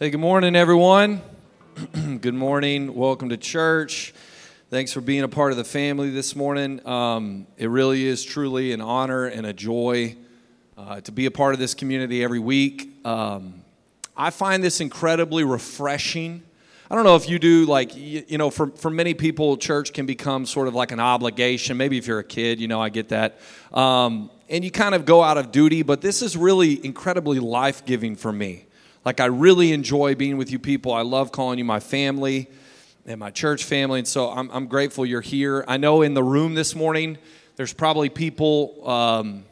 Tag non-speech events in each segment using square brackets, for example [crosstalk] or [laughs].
Hey, good morning, everyone. [clears throat] good morning. Welcome to church. Thanks for being a part of the family this morning. Um, it really is truly an honor and a joy uh, to be a part of this community every week. Um, I find this incredibly refreshing. I don't know if you do, like, you, you know, for, for many people, church can become sort of like an obligation. Maybe if you're a kid, you know, I get that. Um, and you kind of go out of duty, but this is really incredibly life giving for me. Like, I really enjoy being with you people. I love calling you my family and my church family. And so I'm, I'm grateful you're here. I know in the room this morning, there's probably people um,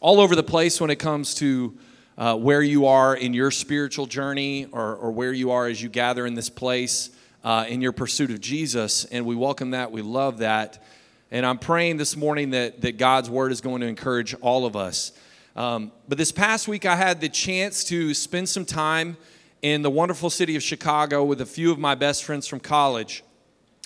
all over the place when it comes to uh, where you are in your spiritual journey or, or where you are as you gather in this place uh, in your pursuit of Jesus. And we welcome that. We love that. And I'm praying this morning that, that God's word is going to encourage all of us. Um, but this past week, I had the chance to spend some time in the wonderful city of Chicago with a few of my best friends from college.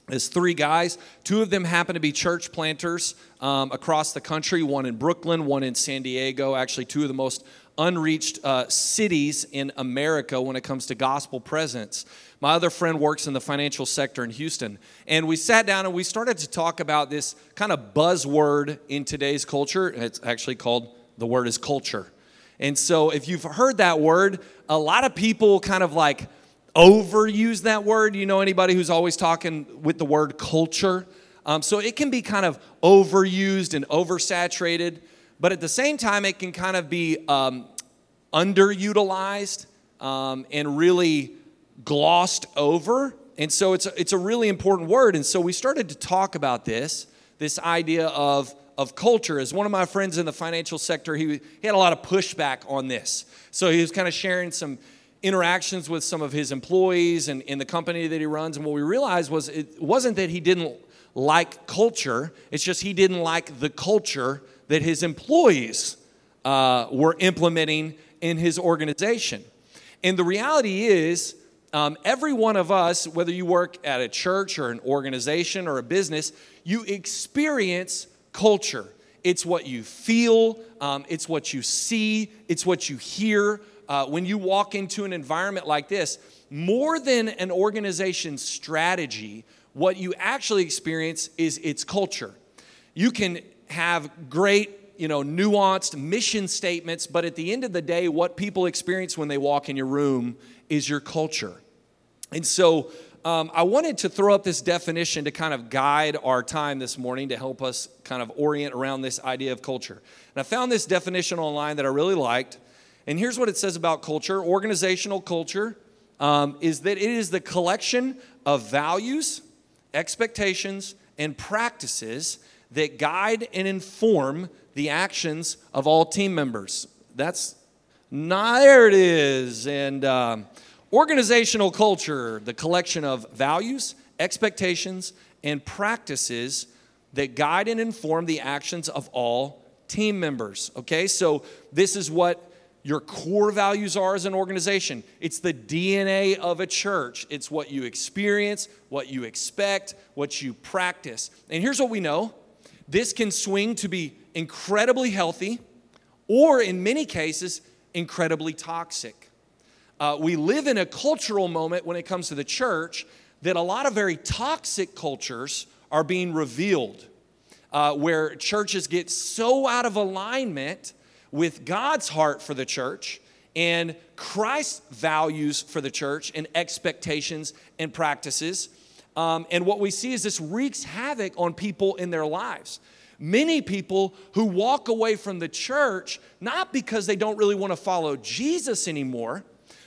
There's three guys. Two of them happen to be church planters um, across the country one in Brooklyn, one in San Diego, actually, two of the most unreached uh, cities in America when it comes to gospel presence. My other friend works in the financial sector in Houston. And we sat down and we started to talk about this kind of buzzword in today's culture. It's actually called the word is culture. And so if you've heard that word, a lot of people kind of like overuse that word. You know anybody who's always talking with the word culture? Um, so it can be kind of overused and oversaturated, but at the same time, it can kind of be um, underutilized um, and really glossed over. And so it's it's a really important word. And so we started to talk about this this idea of of culture. As one of my friends in the financial sector, he, he had a lot of pushback on this. So he was kind of sharing some interactions with some of his employees and in the company that he runs. And what we realized was it wasn't that he didn't like culture, it's just he didn't like the culture that his employees uh, were implementing in his organization. And the reality is, um, every one of us, whether you work at a church or an organization or a business, you experience culture. It's what you feel, um, it's what you see, it's what you hear. Uh, when you walk into an environment like this, more than an organization's strategy, what you actually experience is its culture. You can have great, you know, nuanced mission statements, but at the end of the day, what people experience when they walk in your room is your culture. And so, um, I wanted to throw up this definition to kind of guide our time this morning to help us kind of orient around this idea of culture. And I found this definition online that I really liked. And here's what it says about culture organizational culture um, is that it is the collection of values, expectations, and practices that guide and inform the actions of all team members. That's not, there it is. And, um, Organizational culture, the collection of values, expectations, and practices that guide and inform the actions of all team members. Okay, so this is what your core values are as an organization. It's the DNA of a church. It's what you experience, what you expect, what you practice. And here's what we know this can swing to be incredibly healthy, or in many cases, incredibly toxic uh, we live in a cultural moment when it comes to the church that a lot of very toxic cultures are being revealed, uh, where churches get so out of alignment with God's heart for the church and Christ's values for the church and expectations and practices. Um, and what we see is this wreaks havoc on people in their lives. Many people who walk away from the church, not because they don't really want to follow Jesus anymore,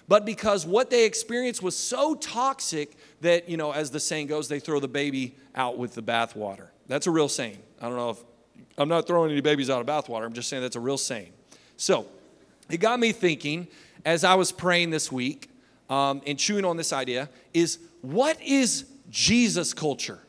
but because what they experienced was so toxic that, you know, as the saying goes, they throw the baby out with the bathwater. That's a real saying. I don't know if, I'm not throwing any babies out of bathwater, I'm just saying that's a real saying. So, it got me thinking as I was praying this week um, and chewing on this idea is what is Jesus culture?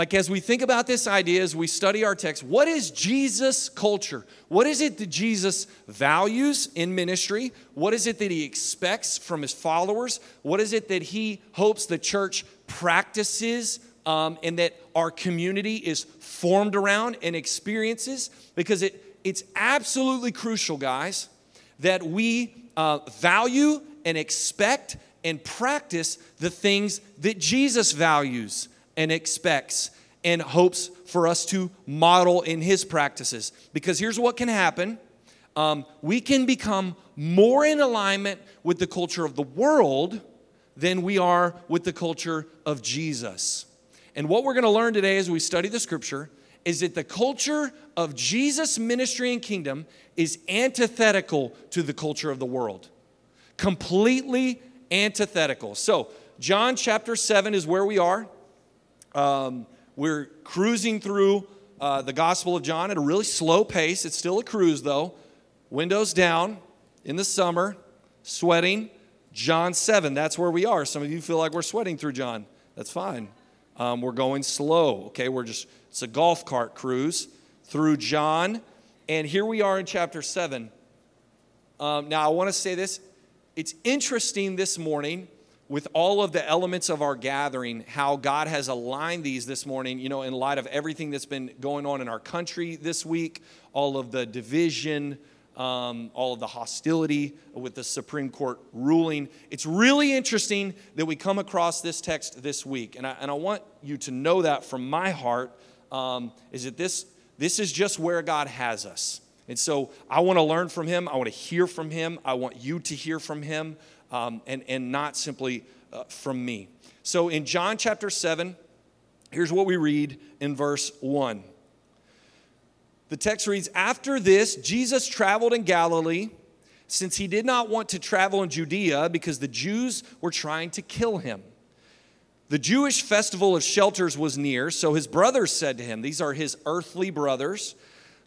Like, as we think about this idea, as we study our text, what is Jesus' culture? What is it that Jesus values in ministry? What is it that he expects from his followers? What is it that he hopes the church practices um, and that our community is formed around and experiences? Because it, it's absolutely crucial, guys, that we uh, value and expect and practice the things that Jesus values and expects and hopes for us to model in his practices. Because here's what can happen um, we can become more in alignment with the culture of the world than we are with the culture of Jesus. And what we're going to learn today as we study the scripture is that the culture of Jesus' ministry and kingdom is antithetical to the culture of the world. Completely antithetical. So, John chapter 7 is where we are. Um, we're cruising through uh, the Gospel of John at a really slow pace. It's still a cruise, though. Windows down in the summer, sweating. John 7, that's where we are. Some of you feel like we're sweating through John. That's fine. Um, we're going slow, okay? We're just, it's a golf cart cruise through John. And here we are in chapter 7. Um, now, I want to say this. It's interesting this morning with all of the elements of our gathering, how God has aligned these this morning, you know, in light of everything that's been going on in our country this week, all of the division, um, all of the hostility with the Supreme Court ruling. It's really interesting that we come across this text this week. And I, and I want you to know that from my heart um, is that this, this is just where God has us. And so I want to learn from him. I want to hear from him. I want you to hear from him um, and, and not simply uh, from me. So in John chapter 7, here's what we read in verse 1. The text reads After this, Jesus traveled in Galilee, since he did not want to travel in Judea because the Jews were trying to kill him. The Jewish festival of shelters was near, so his brothers said to him, These are his earthly brothers,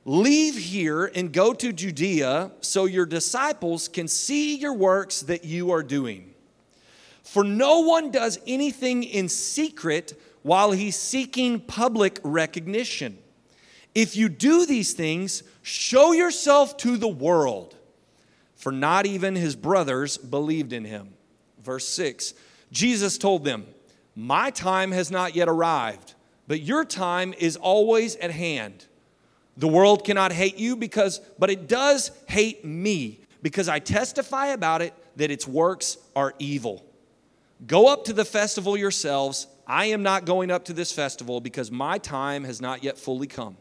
leave here and go to Judea so your disciples can see your works that you are doing. For no one does anything in secret while he's seeking public recognition. If you do these things, show yourself to the world. For not even his brothers believed in him. Verse 6 Jesus told them, My time has not yet arrived, but your time is always at hand. The world cannot hate you because, but it does hate me because I testify about it that its works are evil. Go up to the festival yourselves. I am not going up to this festival because my time has not yet fully come.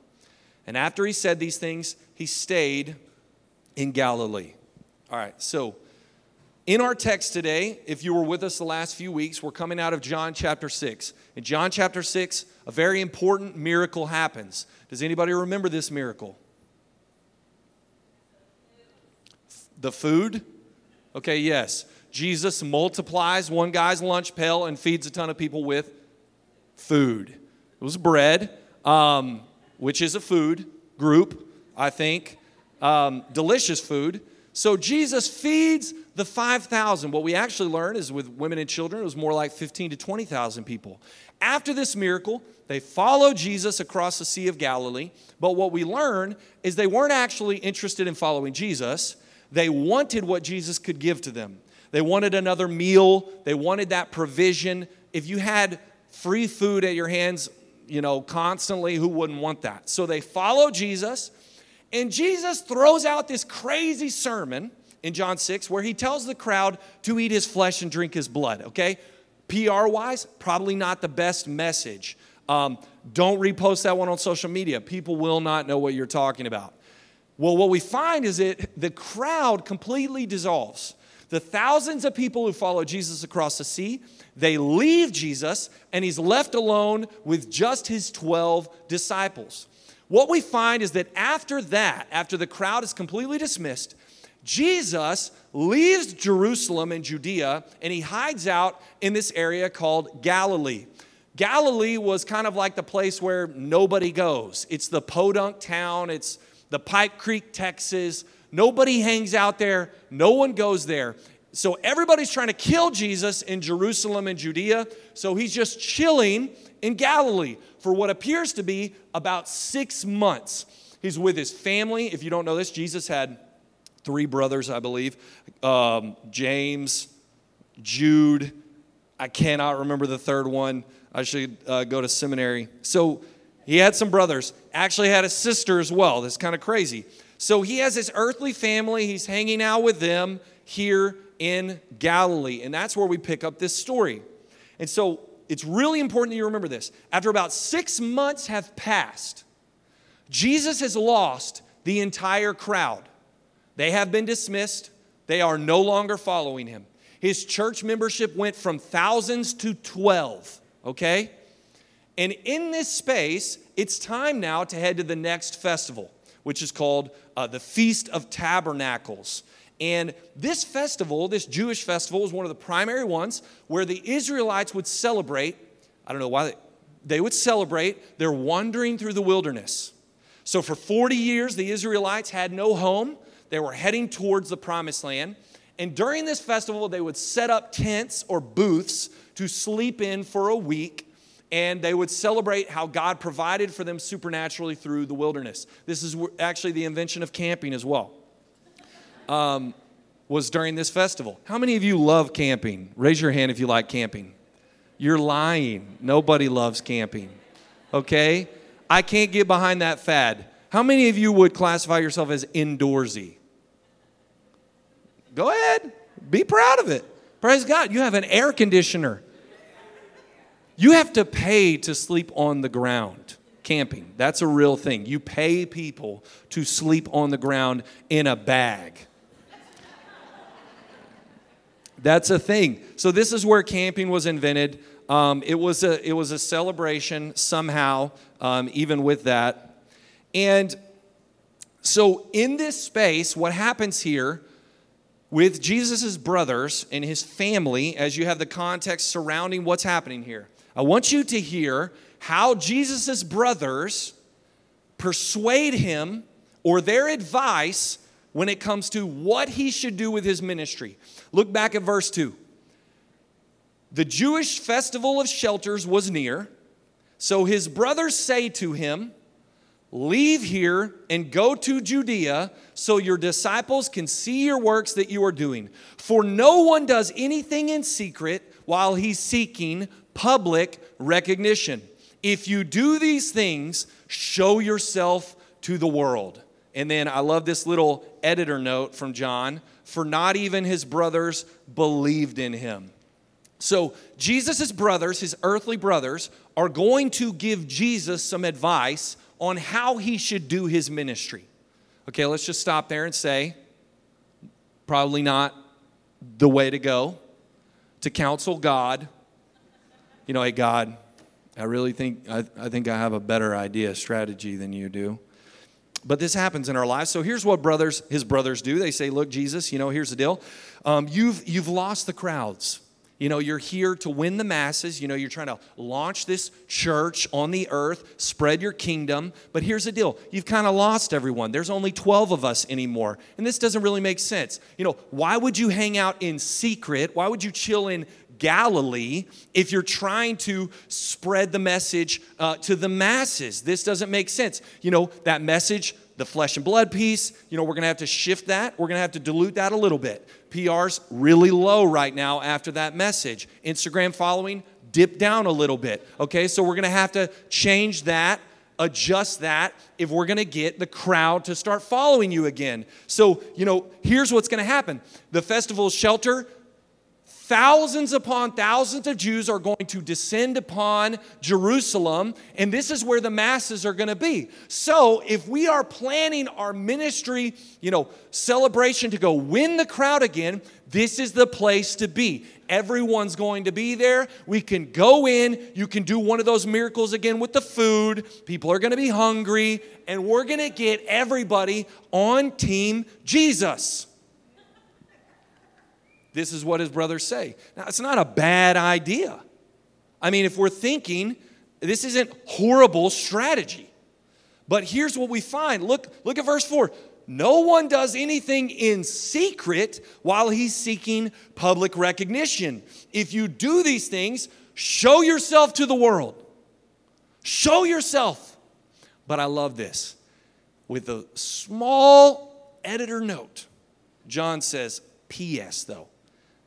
And after he said these things, he stayed in Galilee. All right, so in our text today, if you were with us the last few weeks, we're coming out of John chapter 6. In John chapter 6, a very important miracle happens. Does anybody remember this miracle? The food? Okay, yes. Jesus multiplies one guy's lunch pail and feeds a ton of people with food. It was bread. Um, which is a food group, I think, um, delicious food. So Jesus feeds the 5,000. What we actually learn is with women and children, it was more like 15 to 20,000 people. After this miracle, they follow Jesus across the Sea of Galilee. But what we learn is they weren't actually interested in following Jesus, they wanted what Jesus could give to them. They wanted another meal, they wanted that provision. If you had free food at your hands you know, constantly. Who wouldn't want that? So they follow Jesus, and Jesus throws out this crazy sermon in John 6 where he tells the crowd to eat his flesh and drink his blood, okay? PR wise, probably not the best message. Um, don't repost that one on social media. People will not know what you're talking about. Well, what we find is that the crowd completely dissolves. The thousands of people who follow Jesus across the sea, they leave Jesus, and he's left alone with just his 12 disciples. What we find is that after that, after the crowd is completely dismissed, Jesus leaves Jerusalem and Judea and he hides out in this area called Galilee. Galilee was kind of like the place where nobody goes. It's the podunk town, it's the Pipe Creek, Texas, Nobody hangs out there, no one goes there. So everybody's trying to kill Jesus in Jerusalem and Judea. So he's just chilling in Galilee for what appears to be about six months. He's with his family. If you don't know this, Jesus had three brothers, I believe um, James, Jude. I cannot remember the third one. I should uh, go to seminary. So he had some brothers. Actually, had a sister as well. That's kind of crazy. So he has his earthly family, he's hanging out with them here in Galilee. And that's where we pick up this story. And so it's really important that you remember this. After about six months have passed, Jesus has lost the entire crowd. They have been dismissed, they are no longer following him. His church membership went from thousands to 12, okay? And in this space, it's time now to head to the next festival, which is called uh, the Feast of Tabernacles. And this festival, this Jewish festival, was one of the primary ones where the Israelites would celebrate. I don't know why they, they would celebrate their wandering through the wilderness. So, for 40 years, the Israelites had no home. They were heading towards the promised land. And during this festival, they would set up tents or booths to sleep in for a week and they would celebrate how God provided for them supernaturally through the wilderness. This is actually the invention of camping as well. Um, was during this festival. How many of you love camping? Raise your hand if you like camping. You're lying. Nobody loves camping. Okay? I can't get behind that fad. How many of you would classify yourself as indoorsy? Go ahead. Be proud of it. Praise God. You have an air conditioner. You have to pay to sleep on the ground. Camping, that's a real thing. You pay people to sleep on the ground in a bag. That's a thing. So this is where camping was invented. Um, it was a it was a celebration somehow, um, even with that. And so in this space, what happens here with Jesus' brothers and his family, as you have the context surrounding what's happening here, I want you to hear how Jesus' brothers persuade him or their advice when it comes to what he should do with his ministry. Look back at verse 2. The Jewish festival of shelters was near, so his brothers say to him, Leave here and go to Judea so your disciples can see your works that you are doing. For no one does anything in secret while he's seeking public recognition. If you do these things, show yourself to the world. And then I love this little editor note from John for not even his brothers believed in him. So, Jesus' brothers, his earthly brothers, are going to give Jesus some advice on how he should do his ministry. Okay, let's just stop there and say, probably not the way to go to counsel God you know, hey, God, I really think I, I think I have a better idea, strategy than you do. But this happens in our lives. So here's what brothers, his brothers do. They say, look, Jesus, you know, here's the deal. Um, you've, you've lost the crowds. You know, you're here to win the masses. You know, you're trying to launch this church on the earth, spread your kingdom. But here's the deal you've kind of lost everyone. There's only 12 of us anymore. And this doesn't really make sense. You know, why would you hang out in secret? Why would you chill in Galilee if you're trying to spread the message uh, to the masses. This doesn't make sense. You know, that message, the flesh and blood piece, you know, we're going to have to shift that. We're going to have to dilute that a little bit. PR's really low right now after that message. Instagram following dip down a little bit. Okay, so we're going to have to change that adjust that if we're going to get the crowd to start following you again. So, you know, here's what's going to happen. The festival shelter thousands upon thousands of Jews are going to descend upon Jerusalem, and this is where the masses are going to be. So, if we are planning our ministry, you know, celebration to go win the crowd again, this is the place to be. Everyone's going to be there. We can go in. You can do one of those miracles again with the food. People are going to be hungry, and we're going to get everybody on Team Jesus. This is what his brothers say. Now, it's not a bad idea. I mean, if we're thinking, this isn't horrible strategy. But here's what we find. Look, look at verse 4. No one does anything in secret while he's seeking public recognition. If you do these things, show yourself to the world. Show yourself. But I love this. With a small editor note, John says, P.S. though,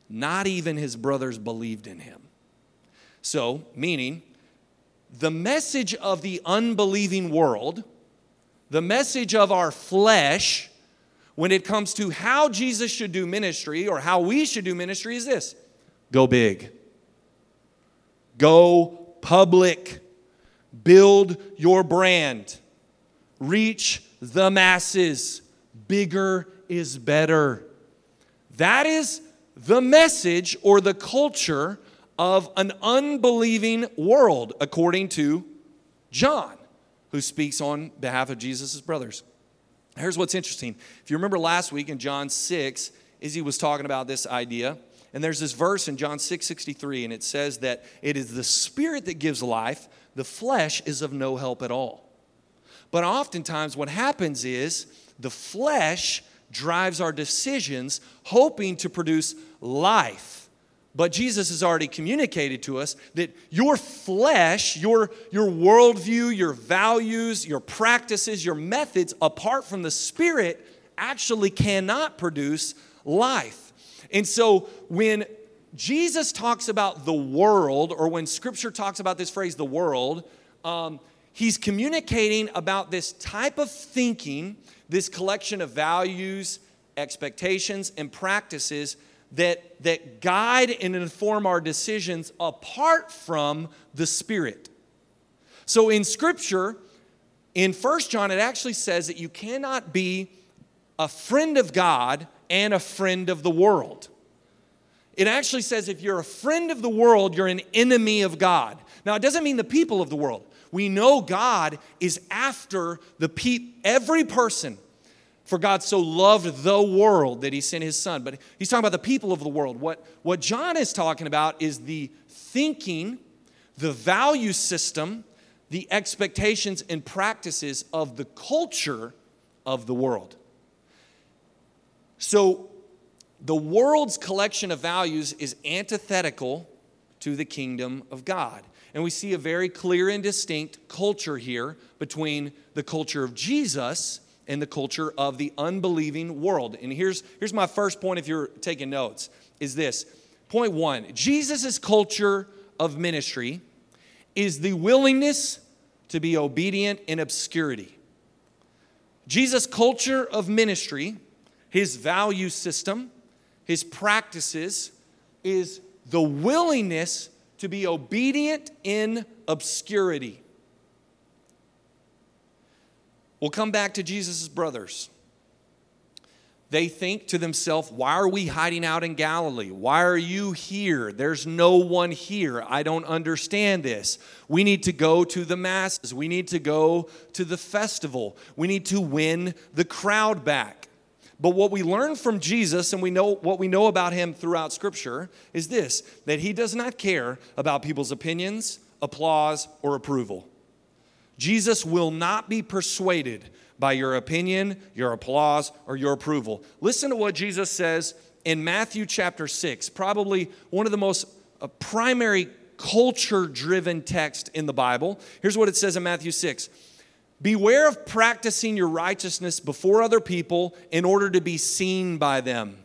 not even his brothers believed in him. So, meaning, the message of the unbelieving world, the message of our flesh, when it comes to how Jesus should do ministry or how we should do ministry is this go big, go public, build your brand, reach the masses. Bigger is better. That is the message or the culture of an unbelieving world, according to John, who speaks on behalf of Jesus' brothers. Here's what's interesting. If you remember last week in John 6, Izzy was talking about this idea. And there's this verse in John 6 63, and it says that it is the spirit that gives life, the flesh is of no help at all. But oftentimes, what happens is the flesh drives our decisions, hoping to produce life. But Jesus has already communicated to us that your flesh, your, your worldview, your values, your practices, your methods, apart from the Spirit, actually cannot produce life. And so when Jesus talks about the world, or when Scripture talks about this phrase, the world, um, he's communicating about this type of thinking, this collection of values, expectations, and practices that, that guide and inform our decisions apart from the Spirit. So in Scripture, in First John, it actually says that you cannot be a friend of God and a friend of the world. It actually says if you're a friend of the world, you're an enemy of God. Now, it doesn't mean the people of the world. We know God is after the pe- every person for God so loved the world that he sent his son. But he's talking about the people of the world. What, what John is talking about is the thinking, the value system, the expectations and practices of the culture of the world. So the world's collection of values is antithetical to the kingdom of God. And we see a very clear and distinct culture here between the culture of Jesus and the culture of the unbelieving world. And here's, here's my first point if you're taking notes is this. Point one Jesus' culture of ministry is the willingness to be obedient in obscurity. Jesus' culture of ministry, his value system, his practices, is the willingness to be obedient in obscurity. We'll come back to Jesus' brothers. They think to themselves, Why are we hiding out in Galilee? Why are you here? There's no one here. I don't understand this. We need to go to the masses. We need to go to the festival. We need to win the crowd back. But what we learn from Jesus and we know what we know about him throughout scripture is this that he does not care about people's opinions, applause, or approval. Jesus will not be persuaded by your opinion, your applause, or your approval. Listen to what Jesus says in Matthew chapter 6, probably one of the most uh, primary culture driven text in the Bible. Here's what it says in Matthew 6 Beware of practicing your righteousness before other people in order to be seen by them,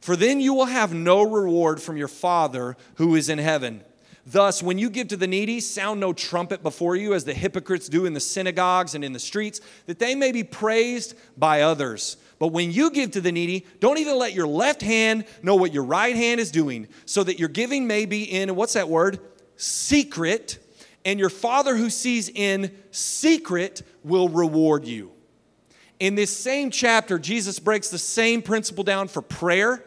for then you will have no reward from your Father who is in heaven. Thus, when you give to the needy, sound no trumpet before you, as the hypocrites do in the synagogues and in the streets, that they may be praised by others. But when you give to the needy, don't even let your left hand know what your right hand is doing, so that your giving may be in, what's that word? Secret. And your Father who sees in secret will reward you. In this same chapter, Jesus breaks the same principle down for prayer,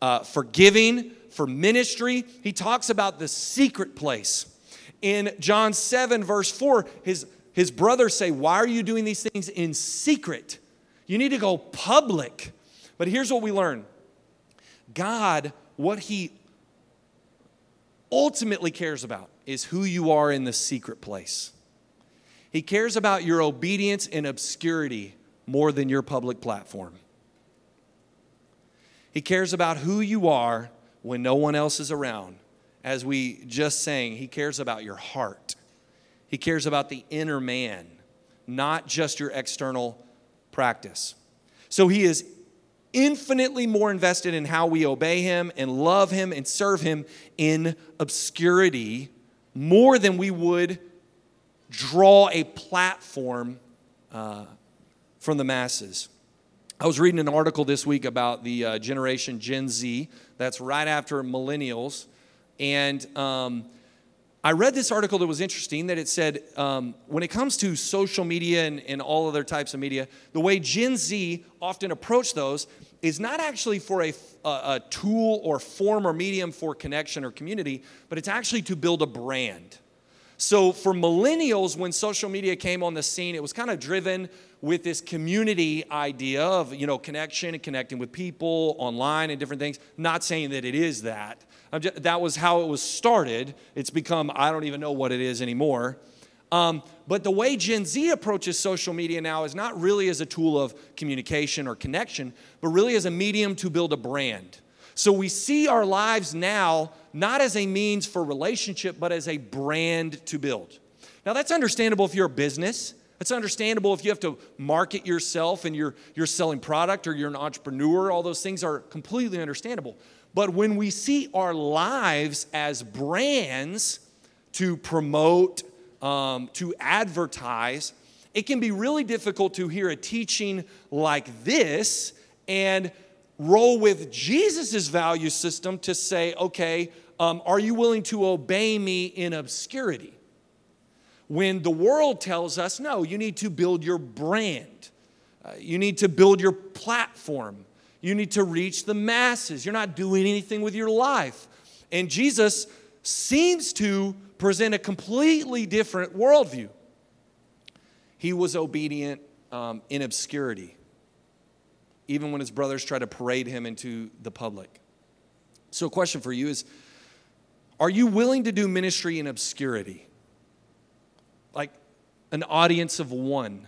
uh, for giving, for ministry. He talks about the secret place. In John 7, verse 4, his, his brothers say, Why are you doing these things in secret? You need to go public. But here's what we learn God, what He ultimately cares about is who you are in the secret place. He cares about your obedience in obscurity more than your public platform. He cares about who you are when no one else is around. As we just sang, He cares about your heart. He cares about the inner man, not just your external practice. So He is infinitely more invested in how we obey Him and love Him and serve Him in obscurity more than we would draw a platform uh, from the masses. I was reading an article this week about the uh, generation Gen Z. That's right after millennials. And um, I read this article that was interesting that it said um, when it comes to social media and, and all other types of media, the way Gen Z often approach those is not actually for a, a, a tool or form or medium for connection or community, but it's actually to build a brand. So for millennials, when social media came on the scene, it was kind of driven with this community idea of you know connection and connecting with people online and different things. Not saying that it is that. Just, that was how it was started. It's become I don't even know what it is anymore. Um, but the way Gen Z approaches social media now is not really as a tool of communication or connection, but really as a medium to build a brand. So we see our lives now not as a means for relationship, but as a brand to build. Now, that's understandable if you're a business. It's understandable if you have to market yourself and you're, you're selling product or you're an entrepreneur. All those things are completely understandable. But when we see our lives as brands to promote, um, to advertise, it can be really difficult to hear a teaching like this and roll with Jesus' value system to say, okay, um, are you willing to obey me in obscurity? When the world tells us, no, you need to build your brand, uh, you need to build your platform, you need to reach the masses. You're not doing anything with your life. And Jesus seems to present a completely different worldview. He was obedient um, in obscurity, even when his brothers tried to parade him into the public. So, a question for you is Are you willing to do ministry in obscurity? Like an audience of one?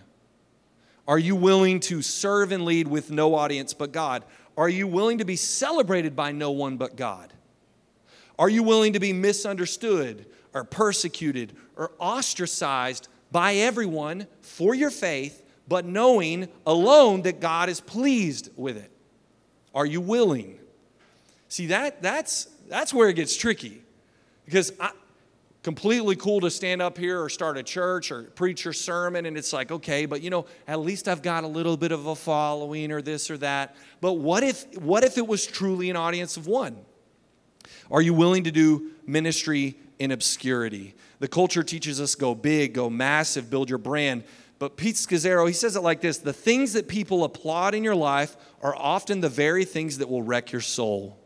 Are you willing to serve and lead with no audience but God? Are you willing to be celebrated by no one but God? Are you willing to be misunderstood or persecuted or ostracized by everyone for your faith, but knowing alone that God is pleased with it? Are you willing? See, that, that's, that's where it gets tricky. Because I, completely cool to stand up here or start a church or preach your sermon and it's like okay but you know at least i've got a little bit of a following or this or that. But what if what if it was truly an audience of one? Are you willing to do ministry in obscurity? The culture teaches us go big go massive build your brand. But Pete Scazzero, he says it like this the things that people applaud in your life are often the very things that will wreck your soul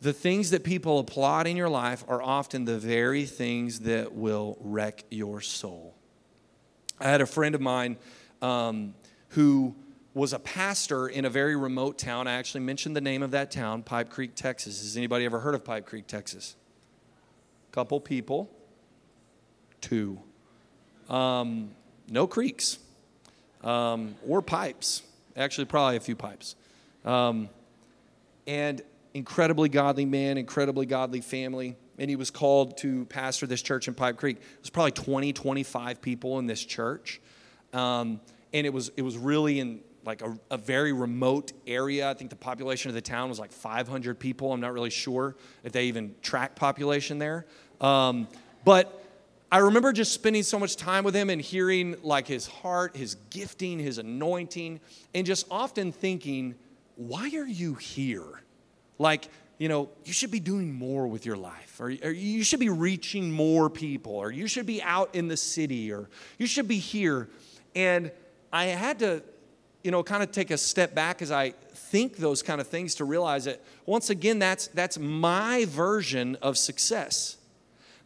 the things that people applaud in your life are often the very things that will wreck your soul. I had a friend of mine um, who was a pastor in a very remote town. I actually mentioned the name of that town, Pipe Creek, Texas. Has anybody ever heard of Pipe Creek, Texas? Couple people, two. Um, no creeks um, or pipes. Actually, probably a few pipes. Um, and incredibly godly man, incredibly godly family. And he was called to pastor this church in Pipe Creek. Was probably 20, 25 people in this church. Um, and it was, it was really in like a, a, very remote area. I think the population of the town was like 500 people. I'm not really sure if they even track population there. Um, but I remember just spending so much time with him and hearing like his heart, his gifting, his anointing, and just often thinking, why are you here? Like, you know, you should be doing more with your life, or, or, you should be reaching more people, or you should be out in the city, or you should be here. And I had to, you know, kind of take a step back as I think those kind of things to realize that once again, that's that's my version of success.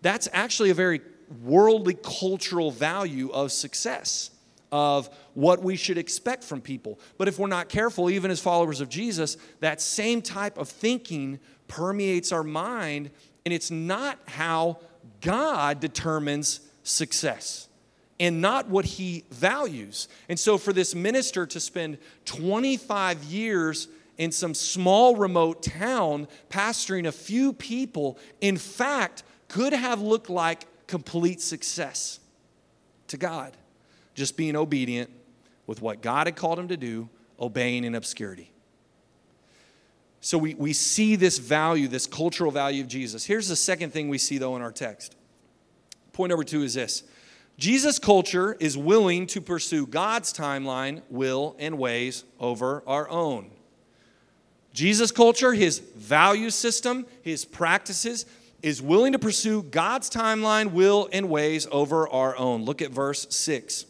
That's actually a very worldly cultural value of success of what we should expect from people. But if we're not careful, even as followers of Jesus, that same type of thinking permeates our mind, and it's not how God determines success and not what he values. And so, for this minister to spend 25 years in some small remote town pastoring a few people, in fact, could have looked like complete success to God just being obedient with what God had called him to do, obeying in obscurity. So we, we see this value, this cultural value of Jesus. Here's the second thing we see, though, in our text. Point number two is this Jesus' culture is willing to pursue God's timeline, will, and ways over our own. Jesus' culture, his value system, his practices, is willing to pursue God's timeline, will, and ways over our own. Look at verse 6.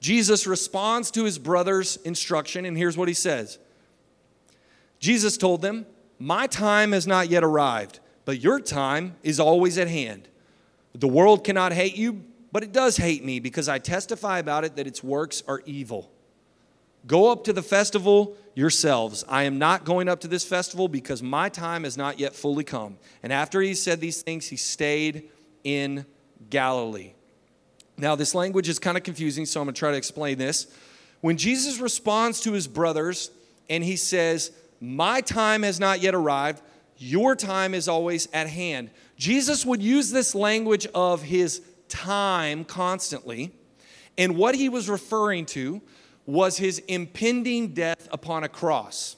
Jesus responds to his brother's instruction, and here's what he says Jesus told them, My time has not yet arrived, but your time is always at hand. The world cannot hate you, but it does hate me because I testify about it that its works are evil. Go up to the festival yourselves. I am not going up to this festival because my time has not yet fully come. And after he said these things, he stayed in Galilee. Now, this language is kind of confusing, so I'm going to try to explain this. When Jesus responds to his brothers and he says, My time has not yet arrived, your time is always at hand. Jesus would use this language of his time constantly. And what he was referring to was his impending death upon a cross.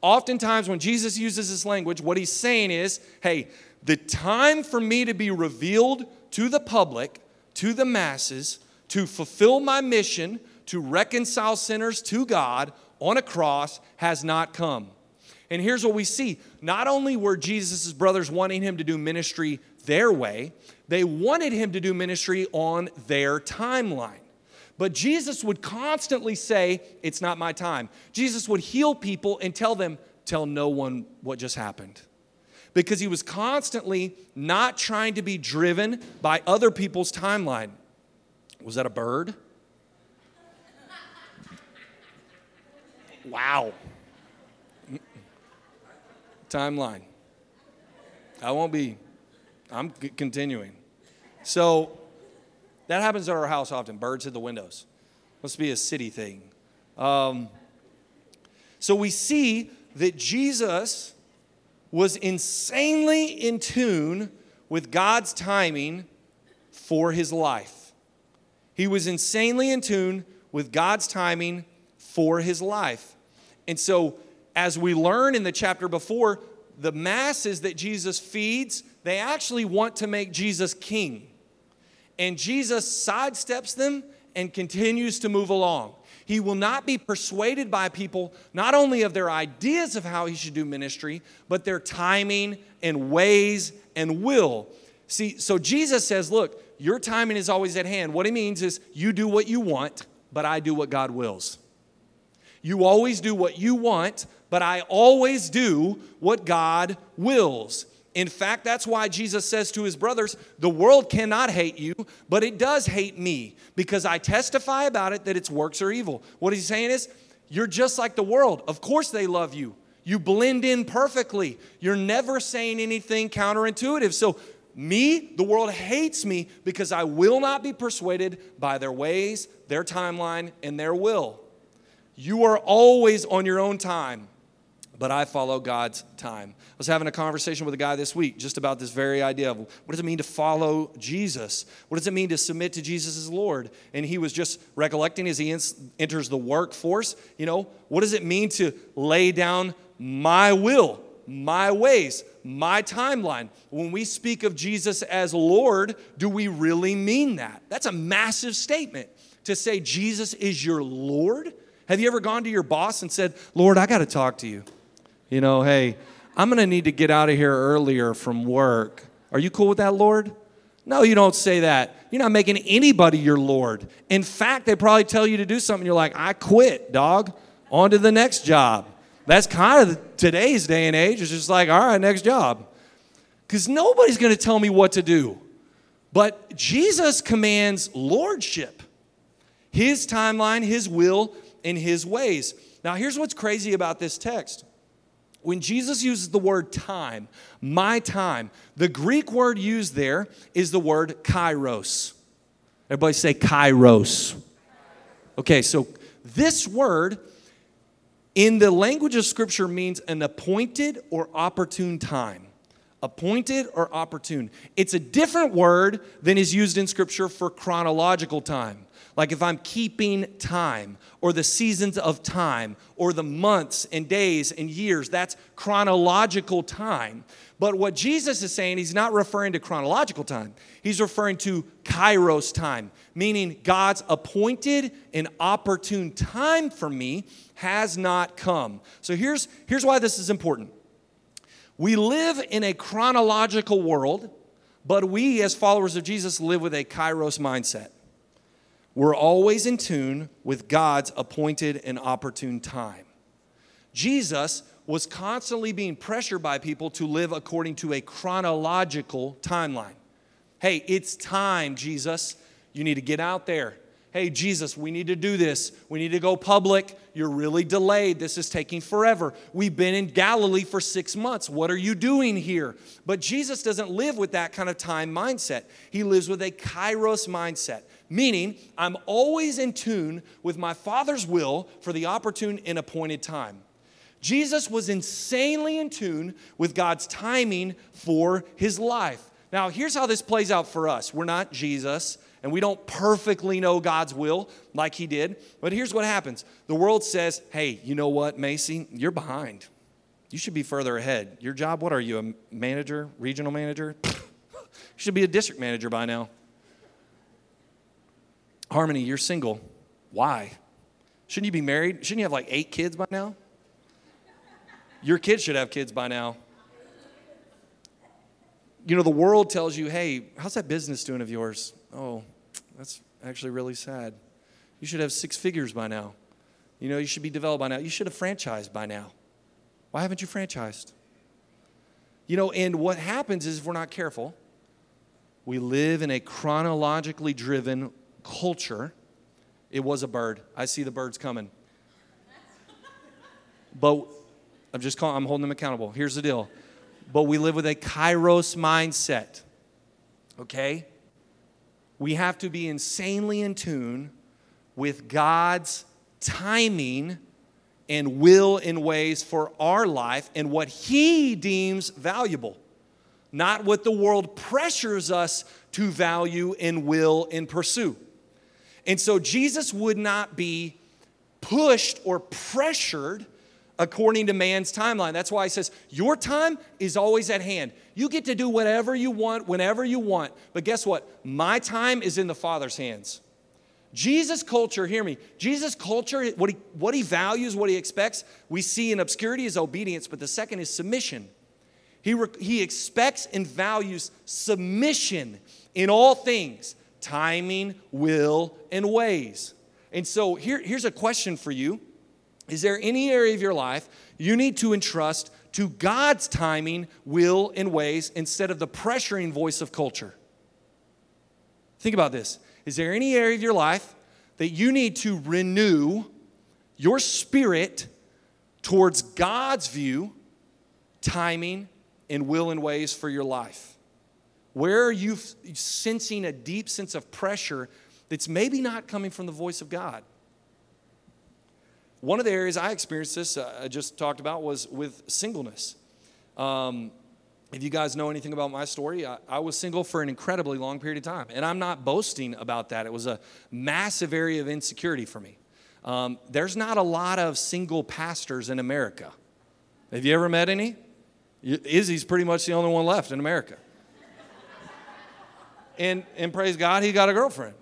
Oftentimes, when Jesus uses this language, what he's saying is, hey, the time for me to be revealed to the public, to the masses, to fulfill my mission, to reconcile sinners to God on a cross has not come. And here's what we see not only were Jesus' brothers wanting him to do ministry their way, they wanted him to do ministry on their timeline. But Jesus would constantly say, It's not my time. Jesus would heal people and tell them, Tell no one what just happened. Because he was constantly not trying to be driven by other people's timeline. Was that a bird? Wow. Timeline. I won't be, I'm continuing. So, that happens at our house often. Birds hit the windows. Must be a city thing. Um, so we see that Jesus was insanely in tune with God's timing for his life. He was insanely in tune with God's timing for his life. And so, as we learn in the chapter before, the masses that Jesus feeds, they actually want to make Jesus king. And Jesus sidesteps them and continues to move along. He will not be persuaded by people, not only of their ideas of how he should do ministry, but their timing and ways and will. See, so Jesus says, Look, your timing is always at hand. What he means is you do what you want, but I do what God wills. You always do what you want, but I always do what God wills. In fact, that's why Jesus says to his brothers, The world cannot hate you, but it does hate me because I testify about it that its works are evil. What he's saying is, You're just like the world. Of course, they love you. You blend in perfectly. You're never saying anything counterintuitive. So, me, the world hates me because I will not be persuaded by their ways, their timeline, and their will. You are always on your own time but I follow God's time. I was having a conversation with a guy this week just about this very idea of what does it mean to follow Jesus? What does it mean to submit to Jesus as Lord? And he was just recollecting as he enters the workforce, you know, what does it mean to lay down my will, my ways, my timeline? When we speak of Jesus as Lord, do we really mean that? That's a massive statement to say Jesus is your Lord. Have you ever gone to your boss and said, Lord, I got to talk to you? You know, hey, I'm going to need to get out of here earlier from work. Are you cool with that, Lord? No, you don't say that. You're not making anybody your Lord. In fact, they probably tell you to do something. You're like, I quit, dog. On to the next job. That's kind of today's day and age. It's just like, all right, next job. Because nobody's going to tell me what to do. But Jesus commands lordship, his timeline, his will, and his ways. Now, here's what's crazy about this text when Jesus uses the word time, my time, the Greek word used there is the word kairos. Everybody say kairos. Okay, so this word in the language of Scripture means an appointed or opportune time. Appointed or opportune. It's a different word than is used in Scripture for chronological time. Like if I'm keeping time or the seasons of time or the months and days and years, that's chronological time. But what Jesus is saying, he's not referring to chronological time. He's referring to kairos time, meaning God's appointed and opportune time for me has not come. So here's, here's why this is important. We live in a chronological world, but we, as followers of Jesus, live with a kairos mindset. We're always in tune with God's appointed and opportune time. Jesus was constantly being pressured by people to live according to a chronological timeline. Hey, it's time, Jesus. You need to get out there. Hey, Jesus, we need to do this. We need to go public. You're really delayed. This is taking forever. We've been in Galilee for six months. What are you doing here? But Jesus doesn't live with that kind of time mindset. He lives with a kairos mindset meaning I'm always in tune with my Father's will for the opportune and appointed time. Jesus was insanely in tune with God's timing for his life. Now, here's how this plays out for us. We're not Jesus, and we don't perfectly know God's will like he did. But here's what happens the world says, hey, you know what, Macy? You're behind. You should be further ahead. Your job, what are you, a manager, regional manager? [laughs] you should be a district manager by now. Harmony, you're single. Why? Shouldn't you be married? Shouldn't you have like eight kids by now? Your kids should have kids by now. You know, the world tells you, hey, how's that business doing of yours? Oh, that's actually really sad. You should have six figures by now. You know, you should be developed by now. You should have franchised by now. Why haven't you franchised? You know, and what happens is if we're not careful, we live in a chronologically driven culture, it was a bird. I see the birds coming. But I'm just calling, I'm holding them accountable. Here's the deal. But we live with a kairos mindset. Okay? We have to be insanely in tune with God's timing and will and ways for our life and what He deems valuable, not what the world pressures us to value and will and pursue. And so Jesus would not be pushed or pressured according to man's timeline. That's why he says, Your time is always at hand. You get to do whatever you want, whenever you want. But guess what? My time is in the Father's hands. Jesus' culture, hear me, Jesus' culture, what he, what he values, what he expects, we see in obscurity is obedience, but the second is submission. He, re, he expects and values submission in all things timing, will, and ways. And so here, here's a question for you Is there any area of your life you need to entrust to God's timing, will, and ways instead of the pressuring voice of culture? Think about this. Is there any area of your life that you need to renew your spirit towards God's view, timing, and will and ways for your life? Where are you sensing a deep sense of pressure that's maybe not coming from the voice of God? One of the areas I experienced this, uh, I just talked about, was with singleness. Um, if you guys know anything about my story, I, I, was single for an incredibly long period of time. And I'm not boasting about that. It was a massive area of insecurity for me. Um, there's not a lot of single pastors in America. Have you ever met any? Izzy's pretty much the only one left in America and, and praise God, he got a girlfriend.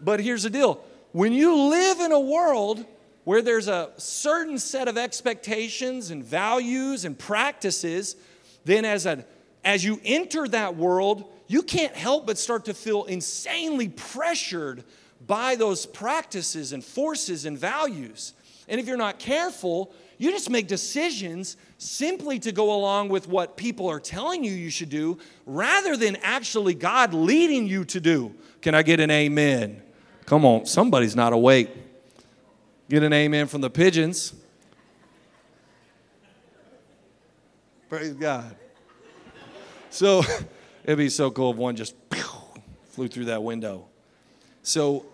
But here's the deal when you live in a world where there's a certain set of expectations and values and practices, then as, a, as you enter that world, you can't help but start to feel insanely pressured by those practices and forces and values. And if you're not careful, you just make decisions simply to go along with what people are telling you you should do rather than actually God leading you to do. Can I get an amen? Come on, somebody's not awake. Get an amen from the pigeons. Praise God. So [laughs] it'd be so cool if one just [laughs] flew through that window. So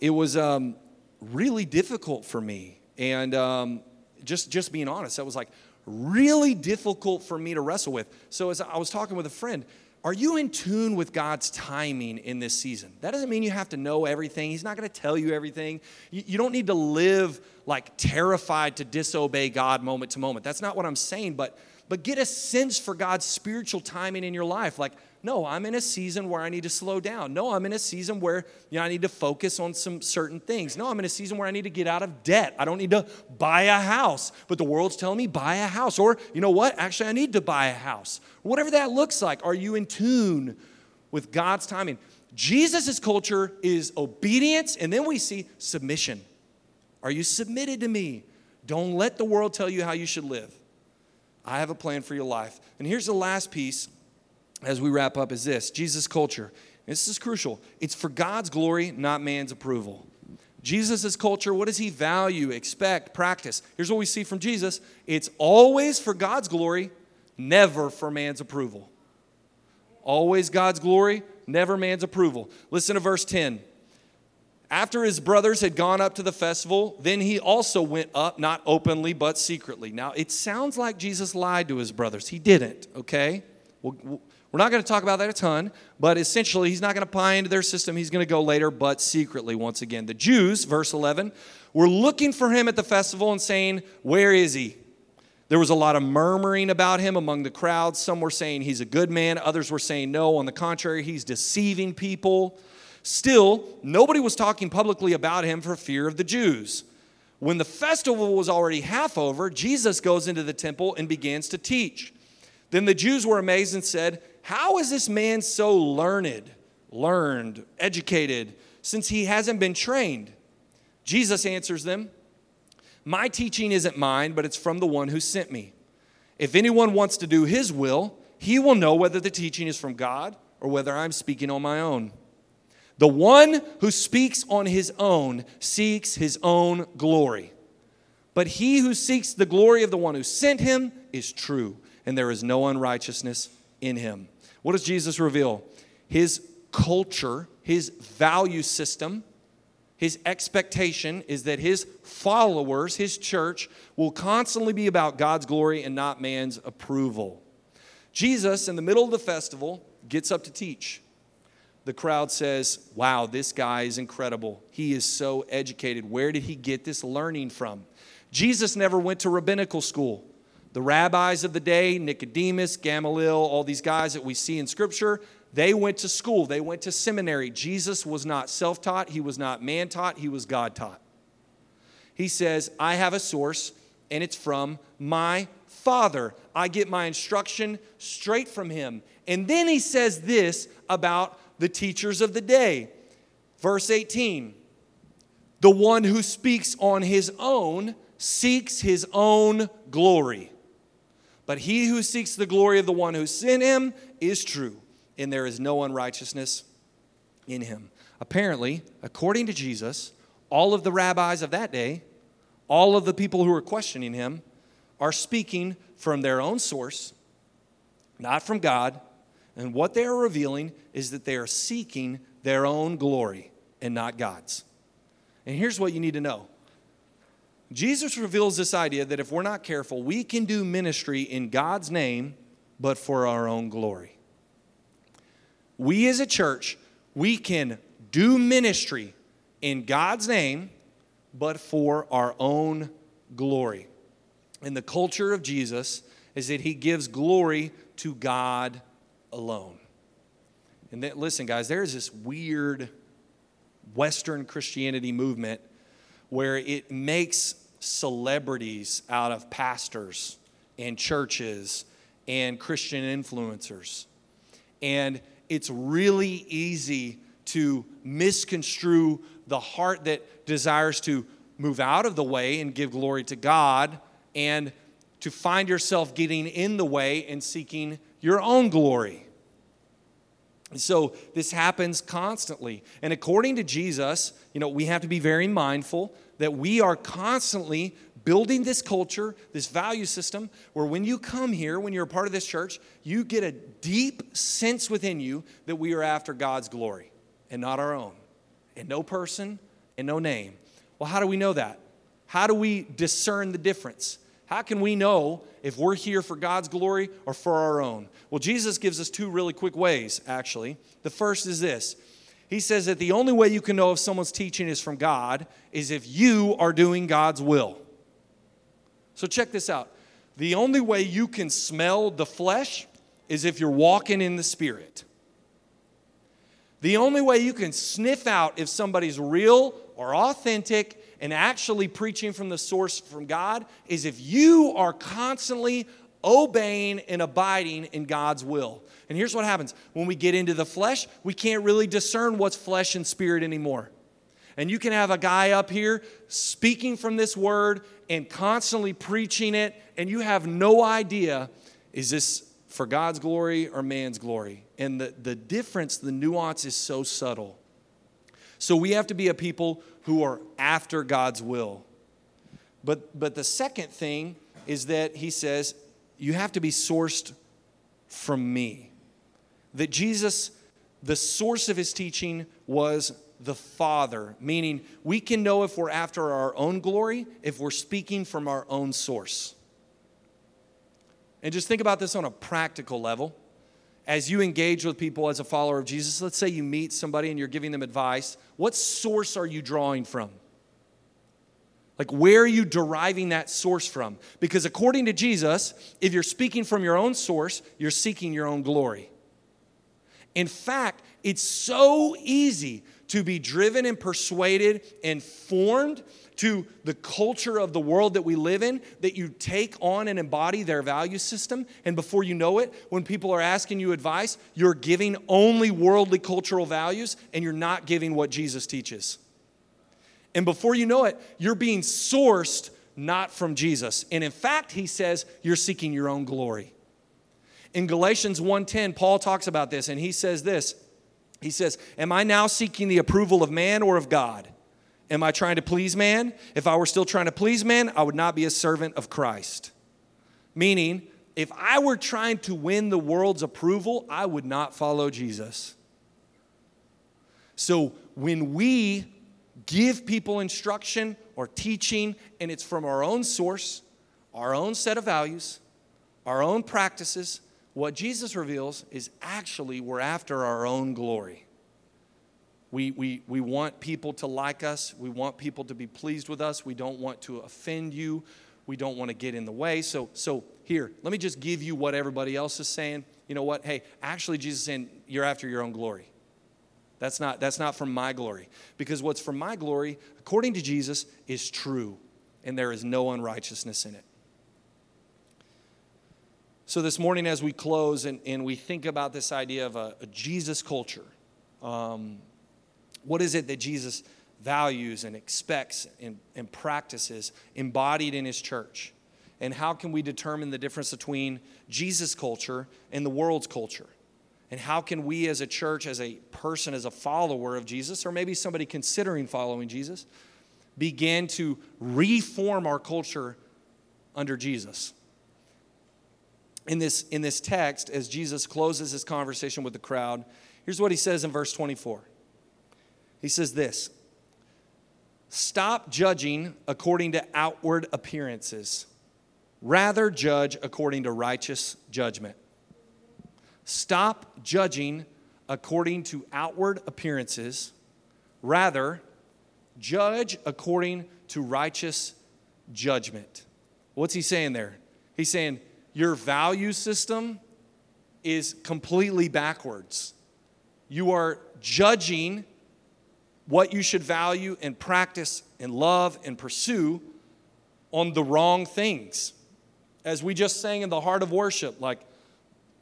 it was um, really difficult for me. And um, just, just being honest, that was like really difficult for me to wrestle with. So as I was talking with a friend, are you in tune with God's timing in this season? That doesn't mean you have to know everything. He's not going to tell you everything. You, don't need to live like terrified to disobey God moment to moment. That's not what I'm saying, but but get a sense for God's spiritual timing in your life. Like, no, I'm in a season where I need to slow down. No, I'm in a season where you know, I need to focus on some certain things. No, I'm in a season where I need to get out of debt. I don't need to buy a house, but the world's telling me buy a house. Or, you know what? Actually, I need to buy a house. Whatever that looks like, are you in tune with God's timing? Jesus' culture is obedience, and then we see submission. Are you submitted to me? Don't let the world tell you how you should live. I have a plan for your life. And here's the last piece as we wrap up is this Jesus' culture. This is crucial. It's for God's glory, not man's approval. Jesus' culture, what does he value, expect, practice? Here's what we see from Jesus it's always for God's glory, never for man's approval. Always God's glory, never man's approval. Listen to verse 10. After his brothers had gone up to the festival, then he also went up, not openly, but secretly. Now, it sounds like Jesus lied to his brothers. He didn't, okay? We're not going to talk about that a ton, but essentially, he's not going to pry into their system. He's going to go later, but secretly, once again. The Jews, verse 11, were looking for him at the festival and saying, Where is he? There was a lot of murmuring about him among the crowd. Some were saying he's a good man, others were saying, No, on the contrary, he's deceiving people. Still, nobody was talking publicly about him for fear of the Jews. When the festival was already half over, Jesus goes into the temple and begins to teach. Then the Jews were amazed and said, How is this man so learned, learned, educated, since he hasn't been trained? Jesus answers them, My teaching isn't mine, but it's from the one who sent me. If anyone wants to do his will, he will know whether the teaching is from God or whether I'm speaking on my own. The one who speaks on his own seeks his own glory. But he who seeks the glory of the one who sent him is true, and there is no unrighteousness in him. What does Jesus reveal? His culture, his value system, his expectation is that his followers, his church, will constantly be about God's glory and not man's approval. Jesus, in the middle of the festival, gets up to teach the crowd says, Wow, this guy is incredible. He is so educated. Where did he get this learning from? Jesus never went to rabbinical school. The rabbis of the day, Nicodemus, Gamaliel, all these guys that we see in Scripture, they went to school, they went to seminary. Jesus was not self taught, he was not man taught, he was God taught. He says, I have a source, and it's from my Father. I get my instruction straight from him. And then he says this about the teachers of the day. Verse 18 The one who speaks on his own seeks his own glory. But he who seeks the glory of the one who sent him is true, and there is no unrighteousness in him. Apparently, according to Jesus, all of the rabbis of that day, all of the people who were questioning him, are speaking from their own source, not from God, and what they are revealing is that they are seeking their own glory and not God's. And here's what you need to know Jesus reveals this idea that if we're not careful, we can do ministry in God's name, but for our own glory. We as a church, we can do ministry in God's name, but for our own glory. And the culture of Jesus is that he gives glory to God alone. And that, listen, guys, there's this weird Western Christianity movement where it makes celebrities out of pastors and churches and Christian influencers. And it's really easy to misconstrue the heart that desires to move out of the way and give glory to God and to find yourself getting in the way and seeking your own glory. So this happens constantly. And according to Jesus, you know, we have to be very mindful that we are constantly building this culture, this value system, where when you come here, when you're a part of this church, you get a deep sense within you that we are after God's glory and not our own, and no person and no name. Well, how do we know that? How do we discern the difference? How can we know if we're here for God's glory or for our own? Well, Jesus gives us two really quick ways, actually. The first is this He says that the only way you can know if someone's teaching is from God is if you are doing God's will. So, check this out. The only way you can smell the flesh is if you're walking in the Spirit. The only way you can sniff out if somebody's real or authentic and actually preaching from the source from God is if you are constantly obeying and abiding in God's will. And here's what happens when we get into the flesh, we can't really discern what's flesh and spirit anymore. And you can have a guy up here speaking from this word and constantly preaching it, and you have no idea is this for God's glory or man's glory? And the, the difference, the nuance is so subtle. So we have to be a people who are after God's will. But, but the second thing is that he says, you have to be sourced from me. That Jesus, the source of his teaching was the Father, meaning we can know if we're after our own glory, if we're speaking from our own source. And just think about this on a practical level. As you engage with people as a follower of Jesus, let's say you meet somebody and you're giving them advice, what source are you drawing from? Like, where are you deriving that source from? Because according to Jesus, if you're speaking from your own source, you're seeking your own glory. In fact, it's so easy to be driven and persuaded and formed to the culture of the world that we live in that you take on and embody their value system. And before you know it, when people are asking you advice, you're giving only worldly cultural values and you're not giving what Jesus teaches. And before you know it, you're being sourced not from Jesus. And in fact, he says you're seeking your own glory. In Galatians 1:10, Paul talks about this and he says this. He says, "Am I now seeking the approval of man or of God? Am I trying to please man? If I were still trying to please man, I would not be a servant of Christ." Meaning, if I were trying to win the world's approval, I would not follow Jesus. So, when we give people instruction or teaching and it's from our own source, our own set of values, our own practices, what Jesus reveals is actually we're after our own glory. We, we, we want people to like us. We want people to be pleased with us. We don't want to offend you. We don't want to get in the way. So, so here, let me just give you what everybody else is saying. You know what? Hey, actually, Jesus is saying you're after your own glory. That's not, that's not from my glory. Because what's from my glory, according to Jesus, is true, and there is no unrighteousness in it. So, this morning, as we close and, and we think about this idea of a, a Jesus culture, um, what is it that Jesus values and expects and, and practices embodied in his church? And how can we determine the difference between Jesus culture and the world's culture? And how can we as a church, as a person, as a follower of Jesus, or maybe somebody considering following Jesus, begin to reform our culture under Jesus? in this, in this text, as Jesus closes his conversation with the crowd, here's what he says in verse 24. He says this Stop judging according to outward appearances, rather, judge according to righteous judgment. Stop judging according to outward appearances, rather, judge according to righteous judgment. What's he saying there? He's saying, your value system is completely backwards. You are judging what you should value and practice and love and pursue on the wrong things. As we just sang in the heart of worship, like,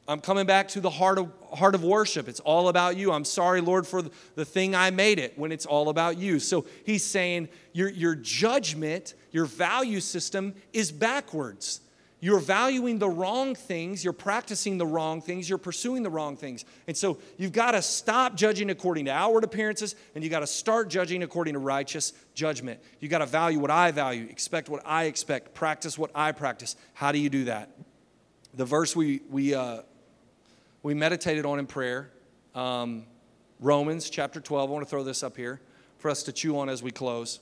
I'm coming back to the heart of, heart of worship. It's all about you. I'm sorry, Lord, for the thing I made it when it's all about you. So he's saying your, your judgment, your value system is backwards. You're valuing the wrong things, you're practicing the wrong things, you're pursuing the wrong things. And so you've got to stop judging according to outward appearances and you got to start judging according to righteous judgment. You got to value what I value, expect what I expect, practice what I practice. How do you do that? The verse we, we, uh, we meditated on in prayer, um, Romans chapter 12. I want to throw this up here for us to chew on as we close.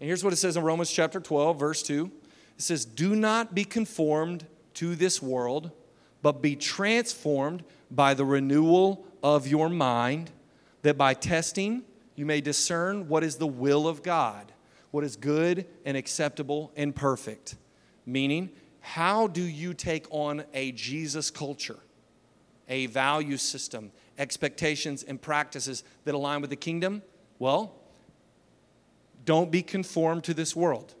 And here's what it says in Romans chapter 12, verse 2. It says, Do not be conformed to this world, but be transformed by the renewal of your mind, that by testing you may discern what is the will of God, what is good and acceptable and perfect. Meaning, how do you take on a Jesus culture, a value system, expectations, and practices that align with the kingdom? Well, don't be conformed to this world,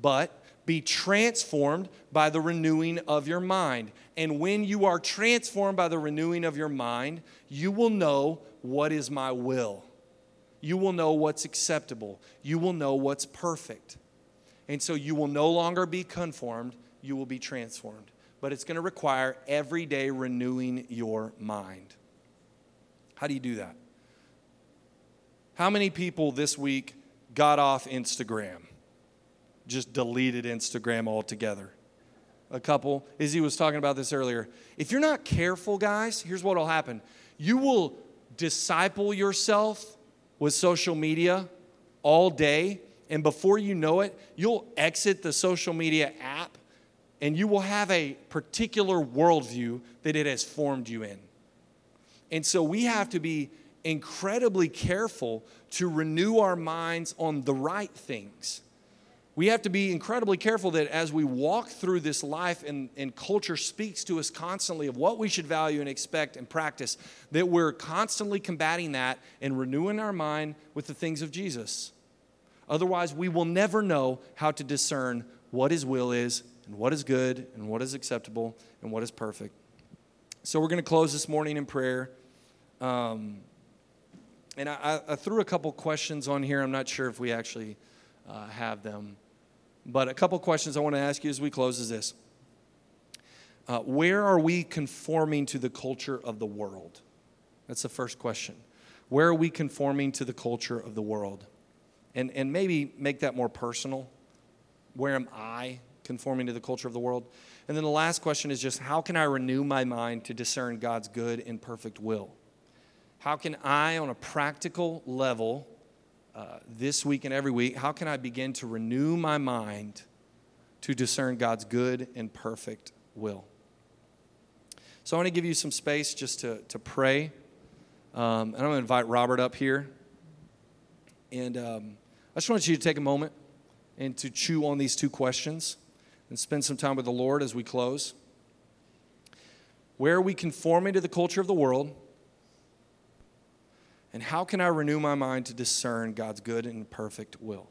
but be transformed by the renewing of your mind. And when you are transformed by the renewing of your mind, you will know what is my will. You will know what's acceptable. You will know what's perfect. And so you will no longer be conformed, you will be transformed. But it's going to require every day renewing your mind. How do you do that? How many people this week got off Instagram? Just deleted Instagram altogether. A couple. Izzy was talking about this earlier. If you're not careful, guys, here's what will happen you will disciple yourself with social media all day, and before you know it, you'll exit the social media app and you will have a particular worldview that it has formed you in. And so we have to be incredibly careful to renew our minds on the right things. We have to be incredibly careful that as we walk through this life and, and culture speaks to us constantly of what we should value and expect and practice, that we're constantly combating that and renewing our mind with the things of Jesus. Otherwise, we will never know how to discern what His will is and what is good and what is acceptable and what is perfect. So, we're going to close this morning in prayer. Um, and I, I, threw a couple questions on here. I'm not sure if we actually uh, have them. But a couple questions I want to ask you as we close is this uh, Where are we conforming to the culture of the world? That's the first question. Where are we conforming to the culture of the world? And, and maybe make that more personal. Where am I conforming to the culture of the world? And then the last question is just how can I renew my mind to discern God's good and perfect will? How can I, on a practical level, uh, this week and every week, how can I begin to renew my mind to discern God's good and perfect will? So I want to give you some space just to, to pray. Um, and I'm going to invite Robert up here. And um, I just want you to take a moment and to chew on these two questions and spend some time with the Lord as we close. Where are we conforming to the culture of the world? And how can I renew my mind to discern God's good and perfect will?